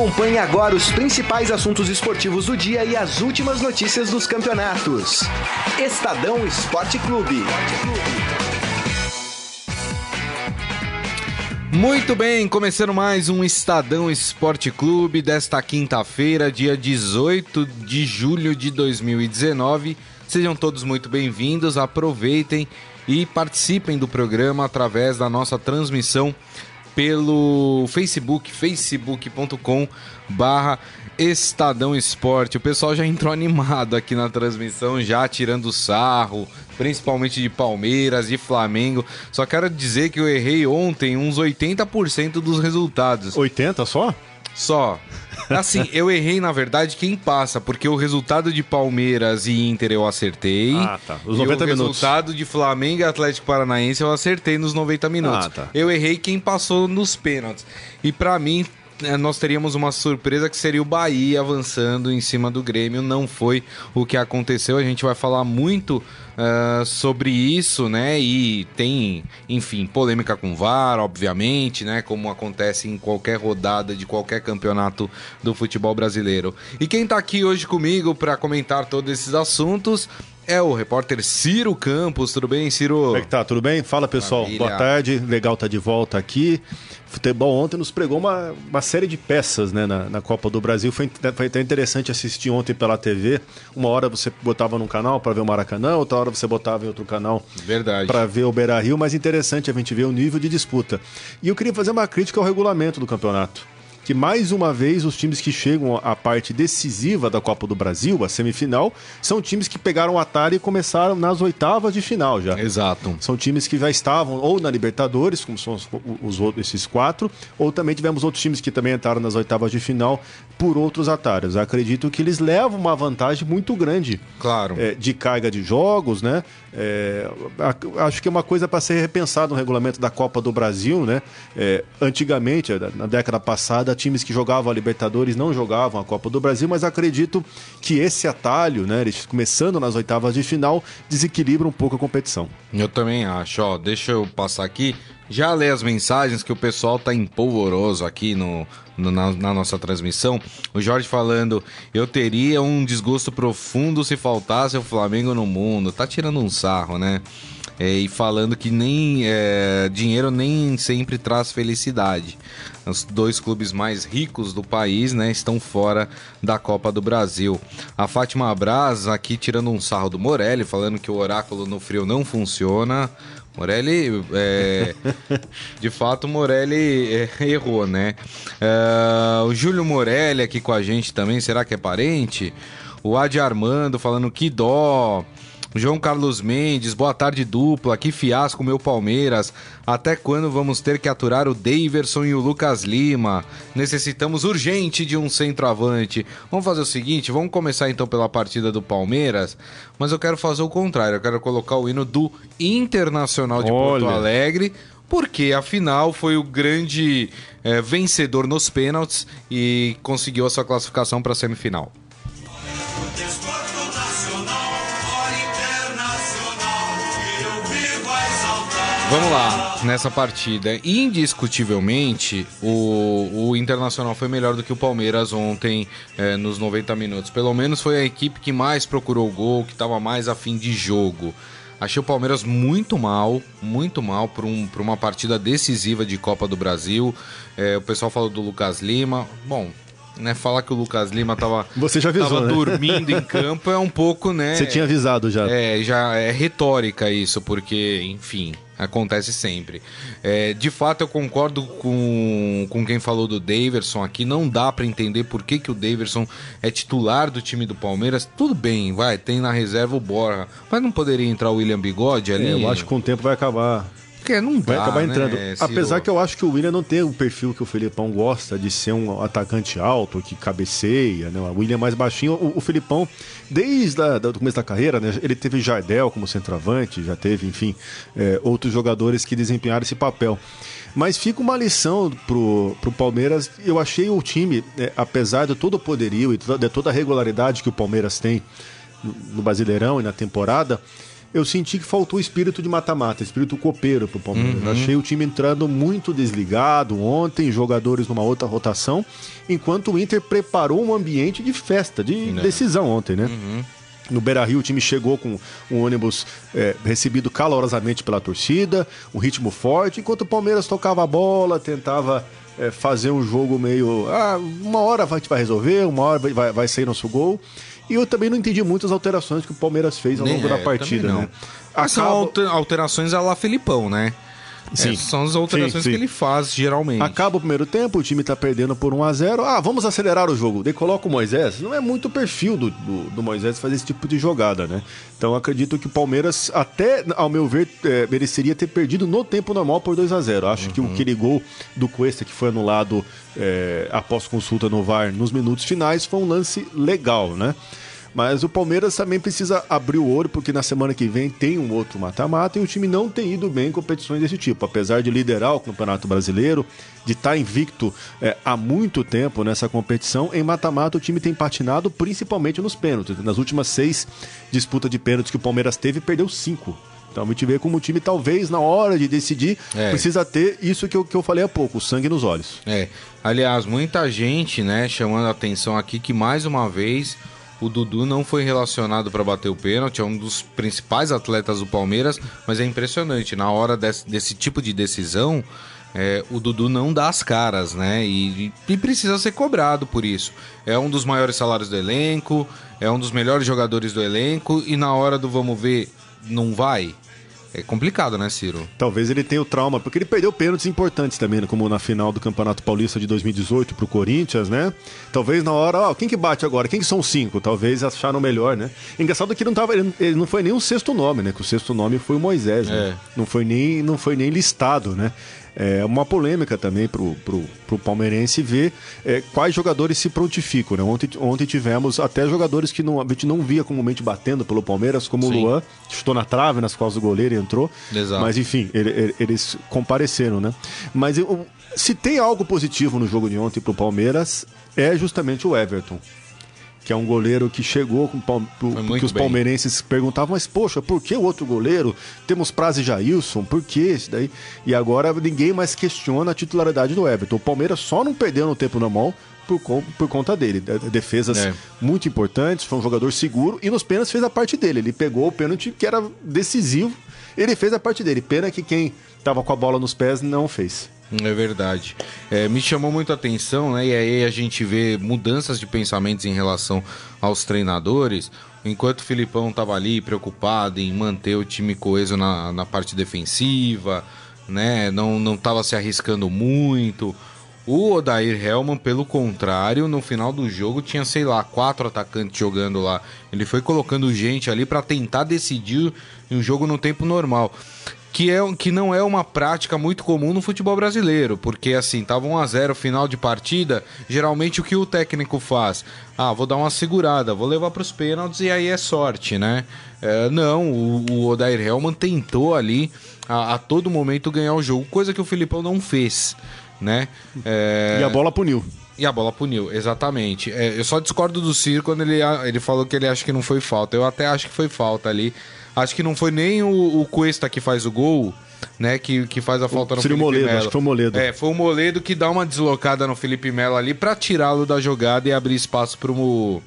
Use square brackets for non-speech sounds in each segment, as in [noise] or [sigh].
Acompanhe agora os principais assuntos esportivos do dia e as últimas notícias dos campeonatos. Estadão Esporte Clube. Muito bem, começando mais um Estadão Esporte Clube desta quinta-feira, dia 18 de julho de 2019. Sejam todos muito bem-vindos, aproveitem e participem do programa através da nossa transmissão pelo Facebook, facebook.com barra Estadão Esporte. O pessoal já entrou animado aqui na transmissão, já tirando sarro, principalmente de Palmeiras e Flamengo. Só quero dizer que eu errei ontem uns 80% dos resultados. 80 só? Só. Assim, eu errei, na verdade, quem passa, porque o resultado de Palmeiras e Inter eu acertei. Ah, tá. Os 90 e o minutos. resultado de Flamengo e Atlético Paranaense eu acertei nos 90 minutos. Ah, tá. Eu errei quem passou nos pênaltis. E para mim, nós teríamos uma surpresa que seria o Bahia avançando em cima do Grêmio. Não foi o que aconteceu. A gente vai falar muito uh, sobre isso, né? E tem, enfim, polêmica com VAR, obviamente, né? Como acontece em qualquer rodada de qualquer campeonato do futebol brasileiro. E quem tá aqui hoje comigo para comentar todos esses assuntos é o repórter Ciro Campos. Tudo bem, Ciro? Como é que tá? Tudo bem? Fala, pessoal. Boa tarde. Legal estar tá de volta aqui. Futebol ontem nos pregou uma, uma série de peças né, na, na Copa do Brasil. Foi, foi até interessante assistir ontem pela TV. Uma hora você botava num canal para ver o Maracanã, outra hora você botava em outro canal para ver o Beira Rio. Mas interessante a gente ver o nível de disputa. E eu queria fazer uma crítica ao regulamento do campeonato que mais uma vez os times que chegam à parte decisiva da Copa do Brasil, a semifinal, são times que pegaram o Atari e começaram nas oitavas de final já. Exato. São times que já estavam ou na Libertadores, como são os, os, esses quatro, ou também tivemos outros times que também entraram nas oitavas de final por outros atários. Acredito que eles levam uma vantagem muito grande. Claro. É, de carga de jogos, né? É, acho que é uma coisa para ser repensada no regulamento da Copa do Brasil, né? É, antigamente, na década passada, times que jogavam a Libertadores não jogavam a Copa do Brasil, mas acredito que esse atalho, né, eles começando nas oitavas de final, desequilibra um pouco a competição. Eu também acho, ó, deixa eu passar aqui, já ler as mensagens que o pessoal tá empolvoroso aqui no, no na, na, nossa transmissão. O Jorge falando, eu teria um desgosto profundo se faltasse o Flamengo no mundo. Tá tirando um sarro, né? É, e falando que nem é, dinheiro nem sempre traz felicidade. Os dois clubes mais ricos do país né, estão fora da Copa do Brasil. A Fátima Braz aqui tirando um sarro do Morelli, falando que o oráculo no frio não funciona. Morelli, é, de fato, Morelli é, errou, né? É, o Júlio Morelli aqui com a gente também, será que é parente? O Adi Armando falando que dó. João Carlos Mendes, boa tarde dupla, que fiasco meu Palmeiras. Até quando vamos ter que aturar o Daverson e o Lucas Lima? Necessitamos urgente de um centroavante. Vamos fazer o seguinte, vamos começar então pela partida do Palmeiras, mas eu quero fazer o contrário, eu quero colocar o hino do Internacional de Olha. Porto Alegre porque afinal foi o grande é, vencedor nos pênaltis e conseguiu a sua classificação para a semifinal. Vamos lá, nessa partida. Indiscutivelmente, o, o Internacional foi melhor do que o Palmeiras ontem é, nos 90 minutos. Pelo menos foi a equipe que mais procurou o gol, que estava mais afim de jogo. Achei o Palmeiras muito mal, muito mal para um, uma partida decisiva de Copa do Brasil. É, o pessoal falou do Lucas Lima. Bom, né, falar que o Lucas Lima tava, Você já avisou, né? dormindo em [laughs] campo é um pouco, né? Você tinha avisado já. É, já é retórica isso, porque, enfim, acontece sempre. É, de fato, eu concordo com, com quem falou do Daverson aqui. Não dá para entender por que, que o Daverson é titular do time do Palmeiras. Tudo bem, vai, tem na reserva o Borja, mas não poderia entrar o William Bigode ali? É, eu acho que com o tempo vai acabar. Porque não Vai dá, acabar entrando. Né, Apesar que eu acho que o William não tem o perfil que o Felipão gosta de ser um atacante alto, que cabeceia, né? O William é mais baixinho. O, o Felipão, desde o começo da carreira, né? Ele teve Jardel como centroavante, já teve, enfim, é, outros jogadores que desempenharam esse papel. Mas fica uma lição pro, pro Palmeiras. Eu achei o time, é, apesar de todo o poderio e de toda a regularidade que o Palmeiras tem no Brasileirão e na temporada, eu senti que faltou espírito de mata-mata, espírito copeiro pro Palmeiras. Uhum. Achei o time entrando muito desligado ontem, jogadores numa outra rotação, enquanto o Inter preparou um ambiente de festa, de é. decisão ontem, né? Uhum. No Beira Rio, o time chegou com um ônibus é, recebido calorosamente pela torcida, um ritmo forte, enquanto o Palmeiras tocava a bola, tentava é, fazer um jogo meio. Ah, uma hora a gente vai resolver, uma hora vai, vai sair nosso gol. E eu também não entendi muitas alterações que o Palmeiras fez ao longo é, da partida, né? Acaba... São alterações a lá Filipão, né? Sim. É, são as alterações sim, sim. que ele faz, geralmente. Acaba o primeiro tempo, o time tá perdendo por 1 a 0 Ah, vamos acelerar o jogo. Daí coloca o Moisés. Não é muito o perfil do, do, do, Moisés fazer esse tipo de jogada, né? Então acredito que o Palmeiras, até ao meu ver, é, mereceria ter perdido no tempo normal por 2 a 0 Acho uhum. que aquele gol do Cuesta que foi anulado é, após consulta no VAR nos minutos finais foi um lance legal, né? Mas o Palmeiras também precisa abrir o olho, porque na semana que vem tem um outro mata-mata e o time não tem ido bem em competições desse tipo. Apesar de liderar o Campeonato Brasileiro, de estar tá invicto é, há muito tempo nessa competição, em mata-mata o time tem patinado principalmente nos pênaltis. Nas últimas seis disputas de pênaltis que o Palmeiras teve, perdeu cinco. Então a gente vê como o time, talvez, na hora de decidir, é. precisa ter isso que eu, que eu falei há pouco, o sangue nos olhos. É. Aliás, muita gente, né, chamando a atenção aqui que mais uma vez o Dudu não foi relacionado para bater o pênalti, é um dos principais atletas do Palmeiras, mas é impressionante. Na hora desse, desse tipo de decisão, é, o Dudu não dá as caras, né? E, e, precisa ser cobrado por isso. É um dos maiores salários do elenco, é um dos melhores jogadores do elenco, e na hora do vamos ver, não vai. É complicado, né, Ciro? Talvez ele tenha o trauma, porque ele perdeu pênaltis importantes também, né, como na final do Campeonato Paulista de 2018 pro Corinthians, né? Talvez na hora, ó, quem que bate agora? Quem que são cinco? Talvez acharam melhor, né? Engraçado que não tava, ele não foi nem o sexto nome, né? Que o sexto nome foi o Moisés, né? É. Não foi nem não foi nem listado, né? É uma polêmica também para o palmeirense ver é, quais jogadores se prontificam. Né? Ontem, ontem tivemos até jogadores que não, a gente não via comumente batendo pelo Palmeiras, como Sim. o Luan, que chutou na trave nas costas do goleiro e entrou. Exato. Mas enfim, ele, ele, eles compareceram, né? Mas eu, se tem algo positivo no jogo de ontem para o Palmeiras, é justamente o Everton que é um goleiro que chegou com pro, que os bem. palmeirenses perguntavam, mas poxa, por que o outro goleiro? Temos Praze Jailson, por que esse daí? E agora ninguém mais questiona a titularidade do Everton. O Palmeiras só não perdeu no tempo normal por, por conta dele. Defesas é. muito importantes, foi um jogador seguro e nos pênaltis fez a parte dele. Ele pegou o pênalti que era decisivo, ele fez a parte dele. Pena que quem estava com a bola nos pés não fez. É verdade. É, me chamou muito a atenção, né? E aí a gente vê mudanças de pensamentos em relação aos treinadores. Enquanto o Filipão estava ali preocupado em manter o time coeso na, na parte defensiva, né? Não estava se arriscando muito. O Odair Helman, pelo contrário, no final do jogo tinha, sei lá, quatro atacantes jogando lá. Ele foi colocando gente ali para tentar decidir um jogo no tempo normal que, é, que não é uma prática muito comum no futebol brasileiro, porque assim, tava 1 a 0 final de partida, geralmente o que o técnico faz? Ah, vou dar uma segurada, vou levar para os pênaltis e aí é sorte, né? É, não, o, o Odair Helman tentou ali a, a, todo momento ganhar o jogo, coisa que o Filipão não fez, né? É... E a bola puniu. E a bola puniu, exatamente. É, eu só discordo do Ciro quando ele, ele falou que ele acha que não foi falta. Eu até acho que foi falta ali. Acho que não foi nem o, o Cuesta que faz o gol, né? Que, que faz a falta no Felipe Moledo, Melo. Acho que foi o Moledo. É, foi o Moledo que dá uma deslocada no Felipe Melo ali para tirá-lo da jogada e abrir espaço pro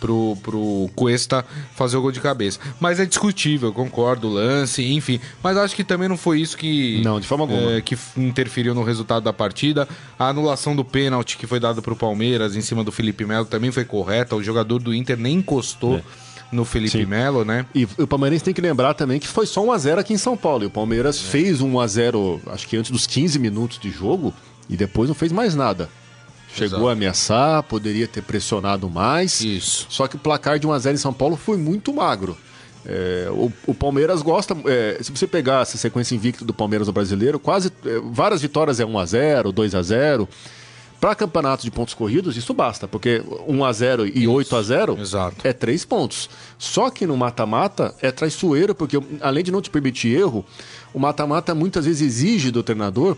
pro, pro Cuesta fazer o gol de cabeça. Mas é discutível, concordo, o lance, enfim. Mas acho que também não foi isso que. Não, de forma alguma. É, que interferiu no resultado da partida. A anulação do pênalti que foi dado pro Palmeiras em cima do Felipe Melo também foi correta. O jogador do Inter nem encostou. É no Felipe Sim. Melo, né? E o Palmeirense tem que lembrar também que foi só 1x0 aqui em São Paulo. E o Palmeiras é. fez 1x0, acho que antes dos 15 minutos de jogo, e depois não fez mais nada. Chegou Exato. a ameaçar, poderia ter pressionado mais. Isso. Só que o placar de 1x0 em São Paulo foi muito magro. É, o, o, Palmeiras gosta. É, se você pegar essa sequência invicta do Palmeiras no brasileiro, quase é, várias vitórias é 1x0, 2x0. Para campeonatos de pontos corridos, isso basta, porque 1 a 0 e isso. 8 a 0 Exato. é 3 pontos. Só que no mata-mata é traiçoeiro, porque além de não te permitir erro, o mata-mata muitas vezes exige do treinador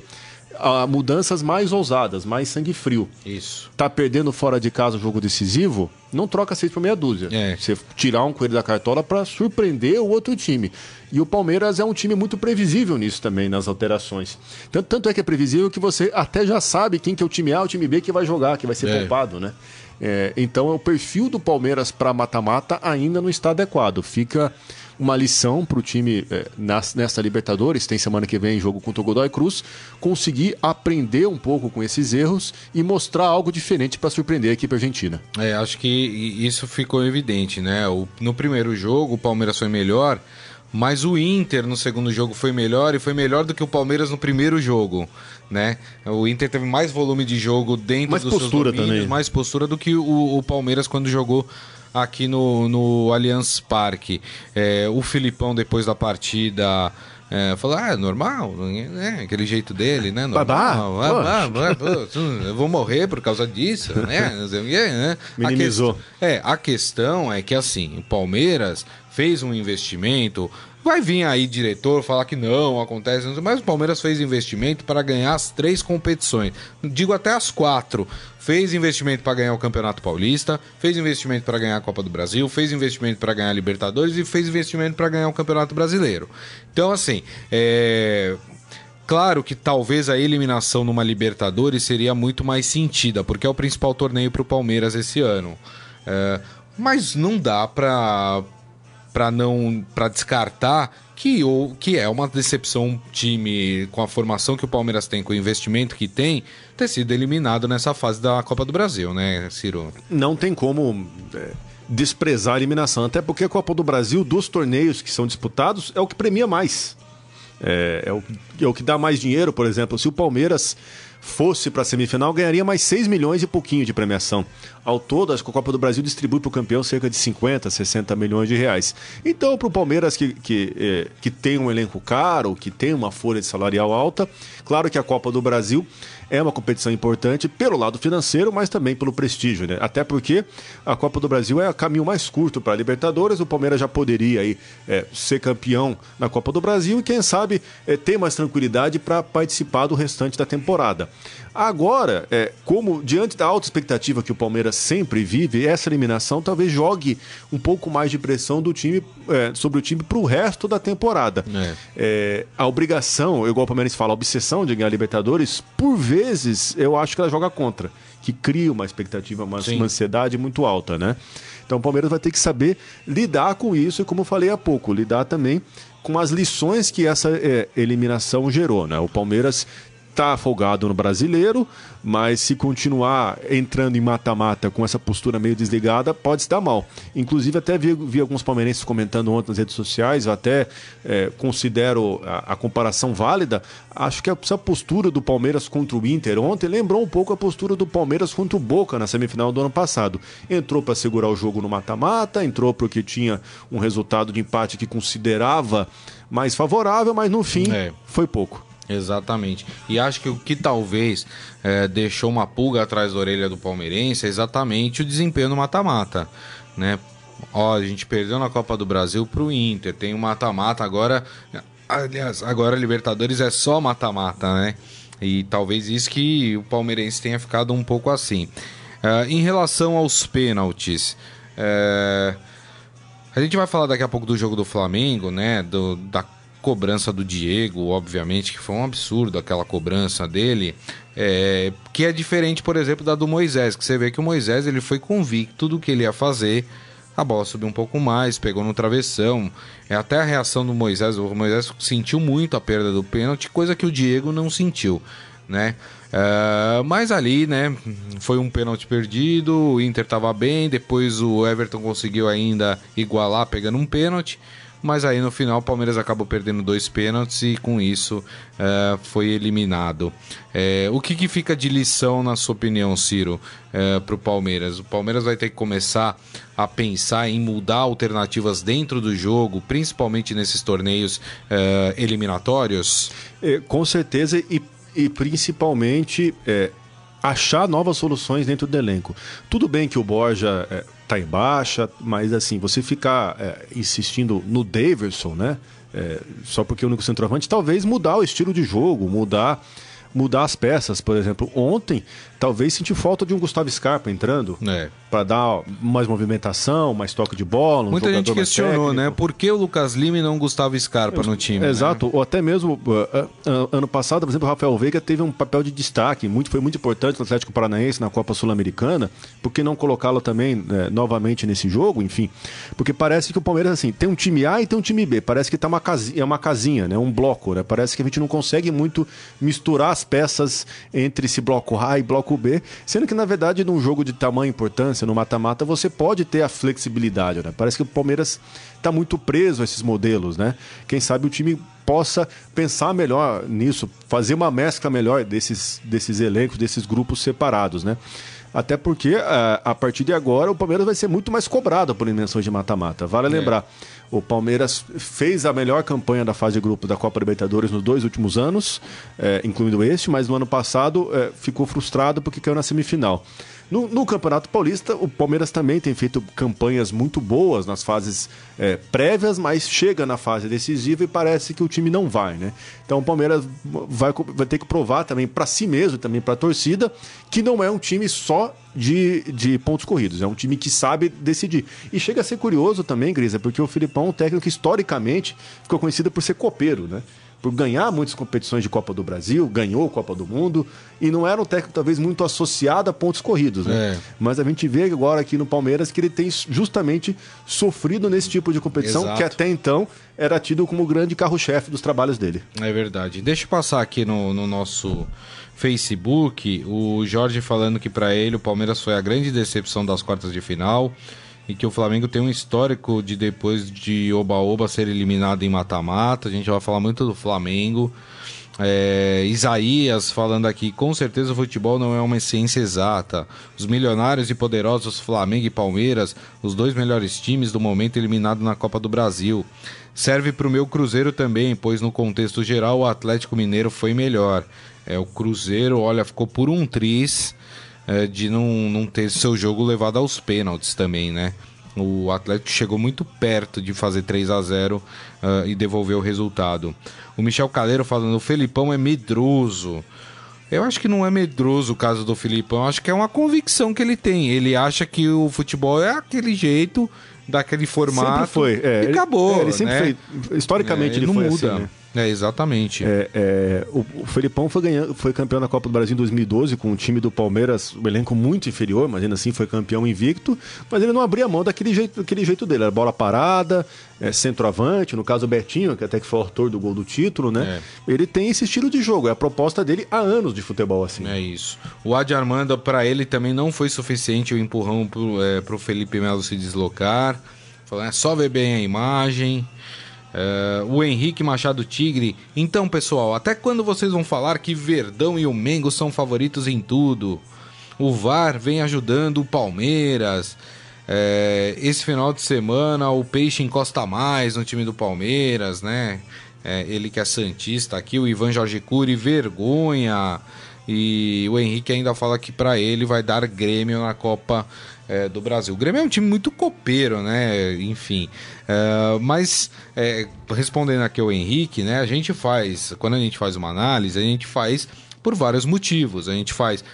a mudanças mais ousadas, mais sangue frio. Isso. Tá perdendo fora de casa o jogo decisivo, não troca seis por meia dúzia. É. Você tirar um coelho da cartola para surpreender o outro time. E o Palmeiras é um time muito previsível nisso também, nas alterações. Tanto, tanto é que é previsível que você até já sabe quem que é o time A, o time B que vai jogar, que vai ser é. poupado, né? É, então o perfil do Palmeiras para mata-mata ainda não está adequado. Fica uma lição para o time é, nessa Libertadores, tem semana que vem jogo contra o Godoy Cruz, conseguir aprender um pouco com esses erros e mostrar algo diferente para surpreender a equipe argentina. É, acho que isso ficou evidente, né? O, no primeiro jogo o Palmeiras foi melhor, mas o Inter no segundo jogo foi melhor e foi melhor do que o Palmeiras no primeiro jogo, né? O Inter teve mais volume de jogo dentro mais dos postura seus domínios, também. mais postura do que o, o Palmeiras quando jogou aqui no, no Allianz Parque. É, o Filipão, depois da partida. É, falou, ah, é normal, né? Aquele jeito dele, né? Normal, Babá, ah, eu vou morrer por causa disso, né? [laughs] né? Minimizou. A que... É, a questão é que assim, o Palmeiras fez um investimento, Vai vir aí diretor falar que não, acontece, mas o Palmeiras fez investimento para ganhar as três competições. Digo até as quatro. Fez investimento para ganhar o Campeonato Paulista, fez investimento para ganhar a Copa do Brasil, fez investimento para ganhar a Libertadores e fez investimento para ganhar o Campeonato Brasileiro. Então, assim, é. Claro que talvez a eliminação numa Libertadores seria muito mais sentida, porque é o principal torneio para o Palmeiras esse ano. É, mas não dá para para não para descartar que, ou, que é uma decepção time com a formação que o Palmeiras tem, com o investimento que tem, ter sido eliminado nessa fase da Copa do Brasil, né, Ciro? Não tem como é, desprezar a eliminação, até porque a Copa do Brasil, dos torneios que são disputados, é o que premia mais. É, é, o, é o que dá mais dinheiro, por exemplo. Se o Palmeiras fosse para a semifinal, ganharia mais 6 milhões e pouquinho de premiação. Ao todo, acho que a Copa do Brasil distribui para o campeão cerca de 50, 60 milhões de reais. Então, para o Palmeiras, que, que, é, que tem um elenco caro, que tem uma folha de salarial alta, claro que a Copa do Brasil é uma competição importante pelo lado financeiro, mas também pelo prestígio, né? Até porque a Copa do Brasil é o caminho mais curto para a Libertadores. O Palmeiras já poderia aí, é, ser campeão na Copa do Brasil e, quem sabe, é, ter mais tranquilidade para participar do restante da temporada. Agora, é, como diante da alta expectativa que o Palmeiras sempre vive, essa eliminação talvez jogue um pouco mais de pressão do time é, sobre o time para o resto da temporada. É. é. a obrigação, igual o Palmeiras fala, a obsessão de ganhar Libertadores, por vezes eu acho que ela joga contra, que cria uma expectativa, uma, uma ansiedade muito alta, né? Então o Palmeiras vai ter que saber lidar com isso e, como eu falei há pouco, lidar também com as lições que essa é, eliminação gerou. Né? O Palmeiras está folgado no brasileiro, mas se continuar entrando em mata-mata com essa postura meio desligada, pode se dar mal. Inclusive, até vi, vi alguns palmeirenses comentando ontem nas redes sociais, eu até é, considero a, a, comparação válida. Acho que essa postura do Palmeiras contra o Inter ontem lembrou um pouco a postura do Palmeiras contra o Boca na semifinal do ano passado. Entrou para segurar o jogo no mata-mata, entrou porque tinha um resultado de empate que considerava mais favorável, mas no fim é. foi pouco. Exatamente. E acho que o que talvez é, deixou uma pulga atrás da orelha do palmeirense é exatamente o desempenho no mata-mata, né? Ó, a gente perdeu na Copa do Brasil pro Inter, tem o mata-mata agora. Aliás, agora Libertadores é só mata-mata, né? E talvez isso que o palmeirense tenha ficado um pouco assim. Uh, em relação aos pênaltis, uh, a gente vai falar daqui a pouco do jogo do Flamengo, né? Do, da cobrança do Diego, obviamente, que foi um absurdo aquela cobrança dele, é, que é diferente, por exemplo, da do Moisés, que você vê que o Moisés ele foi convicto do que ele ia fazer, a bola subiu um pouco mais, pegou no travessão, é até a reação do Moisés, o Moisés sentiu muito a perda do pênalti, coisa que o Diego não sentiu, né? Uh, mas ali, né, foi um pênalti perdido, o Inter estava bem, depois o Everton conseguiu ainda igualar pegando um pênalti, mas aí no final o Palmeiras acabou perdendo dois pênaltis e com isso uh, foi eliminado. Uh, o que, que, fica de lição, na sua opinião, Ciro, uh, é, para o Palmeiras? O Palmeiras vai ter que começar a pensar em mudar alternativas dentro do jogo, principalmente nesses torneios eliminatórios? É, com certeza e, e principalmente é, achar novas soluções dentro do elenco. Tudo bem que o Borja é, tá em baixa, mas assim, você ficar é, insistindo no Daverson, né? É, só porque é o único centroavante, talvez mudar o estilo de jogo, mudar mudar as peças, por exemplo. Ontem, talvez senti falta de um Gustavo Scarpa entrando é. para dar mais movimentação, mais toque de bola. Um Muita gente questionou, né? Por que o Lucas Lima e não o Gustavo Scarpa no time? Né? Exato, né? ou até mesmo uh, uh, ano passado, por exemplo, o Rafael Veiga teve um papel de destaque, muito, foi muito importante no Atlético Paranaense, na Copa Sul-Americana. Por que não colocá-lo também uh, novamente nesse jogo? Enfim, porque parece que o Palmeiras, assim, tem um time A e tem um time B. Parece que tá uma casinha, é uma casinha, né? Um bloco, né? Parece que a gente não consegue muito misturar as peças entre esse bloco A e bloco B, sendo que na verdade num jogo de tamanha importância, no mata-mata, você pode ter a flexibilidade, né? Parece que o Palmeiras está muito preso a esses modelos, né? Quem sabe o time possa pensar melhor nisso, fazer uma mescla melhor desses, desses elencos, desses grupos separados, né? Até porque a, a partir de agora o Palmeiras vai ser muito mais cobrado por dimensões de mata-mata. Vale é. lembrar, o Palmeiras fez a melhor campanha da fase de grupo da Copa Libertadores nos dois últimos anos, é, incluindo este, mas no ano passado é, ficou frustrado porque caiu na semifinal. No, no, Campeonato Paulista, o Palmeiras também tem feito campanhas muito boas nas fases é, prévias, mas chega na fase decisiva e parece que o time não vai, né? Então o Palmeiras vai, vai ter que provar também para si mesmo também para a torcida que não é um time só de, de pontos corridos, é um time que sabe decidir. E chega a ser curioso também, Grisa, porque o Filipão um técnico que historicamente ficou conhecido por ser copeiro, né? Por ganhar muitas competições de Copa do Brasil, ganhou Copa do Mundo, e não era um técnico talvez muito associado a pontos corridos, né? É. Mas a gente vê agora aqui no Palmeiras que ele tem justamente sofrido nesse tipo de competição, Exato. que até então era tido como o grande carro-chefe dos trabalhos dele. É verdade. Deixa eu passar aqui no, no nosso Facebook, o Jorge falando que para ele o Palmeiras foi a grande decepção das quartas de final e que o Flamengo tem um histórico de depois de Oba-Oba ser eliminado em mata-mata. A gente vai falar muito do Flamengo. É, Isaías falando aqui, com certeza o futebol não é uma ciência exata. Os milionários e poderosos Flamengo e Palmeiras, os dois melhores times do momento eliminados na Copa do Brasil. Serve para o meu Cruzeiro também, pois no contexto geral o Atlético Mineiro foi melhor. É, o Cruzeiro, olha, ficou por um tris é, de não, não ter seu jogo levado aos pênaltis também, né? O Atlético chegou muito perto de fazer 3 a 0 uh, e devolver o resultado. O Michel Caleiro falando: o Felipão é medroso. Eu acho que não é medroso o caso do Filipão, acho que é uma convicção que ele tem. Ele acha que o futebol é aquele jeito, daquele formato. Sempre foi. É, e acabou. Ele, é, ele sempre né? foi. Historicamente, é, ele, ele, não muda. Assim, né? É, exatamente. É, é, o, o Felipão foi, ganhando, foi campeão da Copa do Brasil em 2012 com o time do Palmeiras, um elenco muito inferior, mas ainda assim foi campeão invicto. Mas ele não abria mão daquele jeito, daquele jeito dele. Era bola parada, é, centroavante, no caso o Betinho, que até que foi o autor do gol do título, né? É. Ele tem esse estilo de jogo. É a proposta dele há anos de futebol assim. É isso. O Adi Armando, para ele, também não foi suficiente o empurrão pro, é, pro Felipe Melo se deslocar. Falando, é só ver bem a imagem. Uh, o Henrique Machado Tigre. Então, pessoal, até quando vocês vão falar que Verdão e o Mengo são favoritos em tudo? O VAR vem ajudando o Palmeiras. Uh, esse final de semana o Peixe encosta mais no time do Palmeiras, né? Uh, ele que é Santista aqui, o Ivan Jorge Cury, vergonha. E o Henrique ainda fala que para ele vai dar Grêmio na Copa é, do Brasil. O Grêmio é um time muito copeiro, né? Enfim. É, mas, é, respondendo aqui ao Henrique, né? A gente faz, quando a gente faz uma análise, a gente faz por vários motivos. A gente faz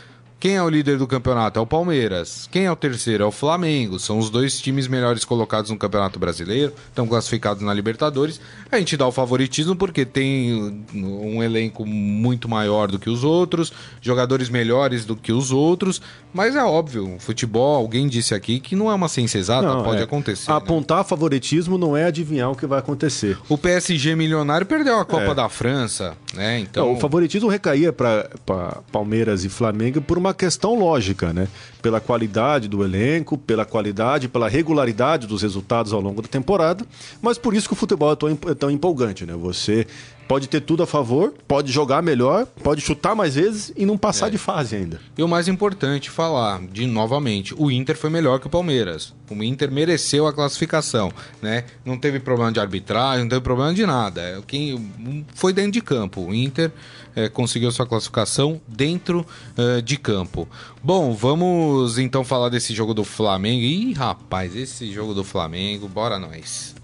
quem é o líder do campeonato? É o Palmeiras. Quem é o terceiro? É o Flamengo. São os dois times melhores colocados no Campeonato Brasileiro, estão classificados na Libertadores. A gente dá o favoritismo porque tem um elenco muito maior do que os outros, jogadores melhores do que os outros, mas é óbvio, futebol, alguém disse aqui que não é uma ciência exata, não, pode é. acontecer. Né? Apontar né? favoritismo não é adivinhar o que vai acontecer. O PSG milionário perdeu a Copa é. da França, né? Então, não, o favoritismo recaía para Palmeiras e Flamengo por uma questão lógica, né? Pela qualidade do elenco, pela qualidade, pela regularidade dos resultados ao longo da temporada, mas por isso que o futebol é tão, é empolgante, né? Você pode ter tudo a favor, pode jogar melhor, pode chutar mais vezes e não passar é. de fase ainda. E o mais importante falar, de novamente, o Inter foi melhor que o Palmeiras. O Inter mereceu a classificação, né? Não teve problema de arbitragem, não teve problema de nada. É, quem foi dentro de campo. O Inter é, conseguiu sua classificação dentro uh, de campo. Bom, vamos então falar desse jogo do Flamengo. Ih, rapaz, esse jogo do Flamengo, bora nós.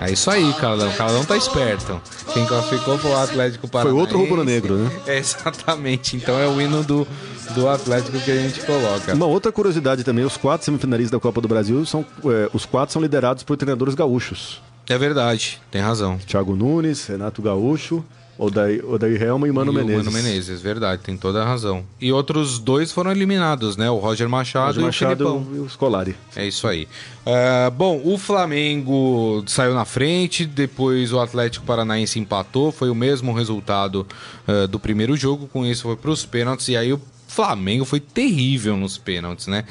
É isso aí, Carlão. O Carlão tá esperto. Quem classificou foi o Atlético Paranaense. Foi outro rubro-negro, né? [laughs] É, exatamente. Então é o hino do, do Atlético que a gente coloca. Uma outra curiosidade também, os quatro semifinalistas da Copa do Brasil são é, os quatro são liderados por treinadores gaúchos. É verdade, tem razão. Thiago Nunes, Renato Gaúcho, Odair, Odair Helma e Mano e Menezes. Mano Menezes, verdade, tem toda a razão. E outros dois foram eliminados, né? O Roger Machado, Roger Machado e o Filipão. E o Scolari. É isso aí. Uh, bom, o Flamengo saiu na frente, depois o Atlético Paranaense empatou, foi o mesmo resultado uh, do primeiro jogo, com isso foi para os pênaltis, e aí o Flamengo foi terrível nos pênaltis, né?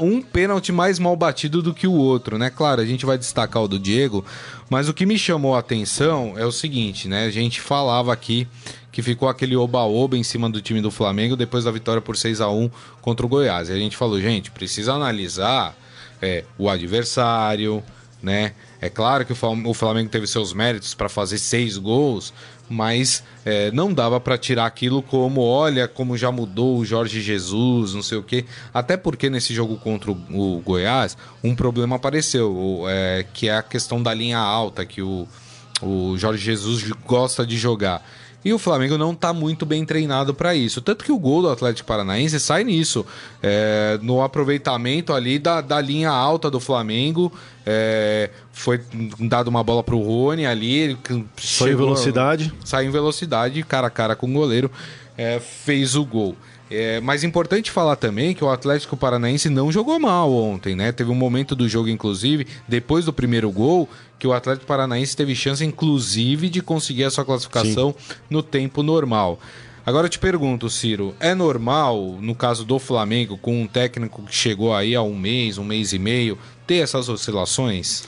Um pênalti mais mal batido do que o outro, né? Claro, a gente vai destacar o do Diego, mas o que me chamou a atenção é o seguinte, né? A gente falava aqui que ficou aquele oba-oba em cima do time do Flamengo depois da vitória por 6 a 1 contra o Goiás. E a gente falou, gente, precisa analisar é, o adversário, né? É claro que o Flamengo teve seus méritos para fazer seis gols, mas é, não dava para tirar aquilo como, olha, como já mudou o Jorge Jesus, não sei o quê. Até porque nesse jogo contra o, Goiás, um problema apareceu, é, que é a questão da linha alta, que o, o Jorge Jesus gosta de jogar. E o Flamengo não está muito bem treinado para isso. Tanto que o gol do Atlético Paranaense sai nisso. É, no aproveitamento ali da, da linha alta do Flamengo. É, foi dado uma bola para o Rony ali. Ele saiu em velocidade. Saiu em velocidade, cara a cara com o goleiro. É, fez o gol. É, mas importante falar também que o Atlético Paranaense não jogou mal ontem, né? Teve um momento do jogo, inclusive, depois do primeiro gol, que o Atlético Paranaense teve chance, inclusive, de conseguir a sua classificação Sim. no tempo normal. Agora eu te pergunto, Ciro, é normal, no caso do Flamengo, com um técnico que chegou aí há um mês, um mês e meio, ter essas oscilações?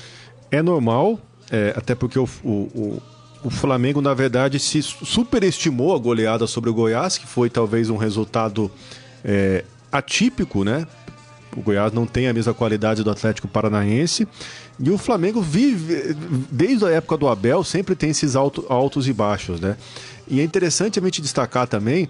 É normal, é, até porque o, o, o Flamengo, na verdade, se superestimou a goleada sobre o Goiás, que foi talvez um resultado é, atípico, né? O Goiás não tem a mesma qualidade do Atlético Paranaense. E o Flamengo vive, desde a época do Abel, sempre tem esses alto, altos e baixos, né? E é interessante a gente destacar também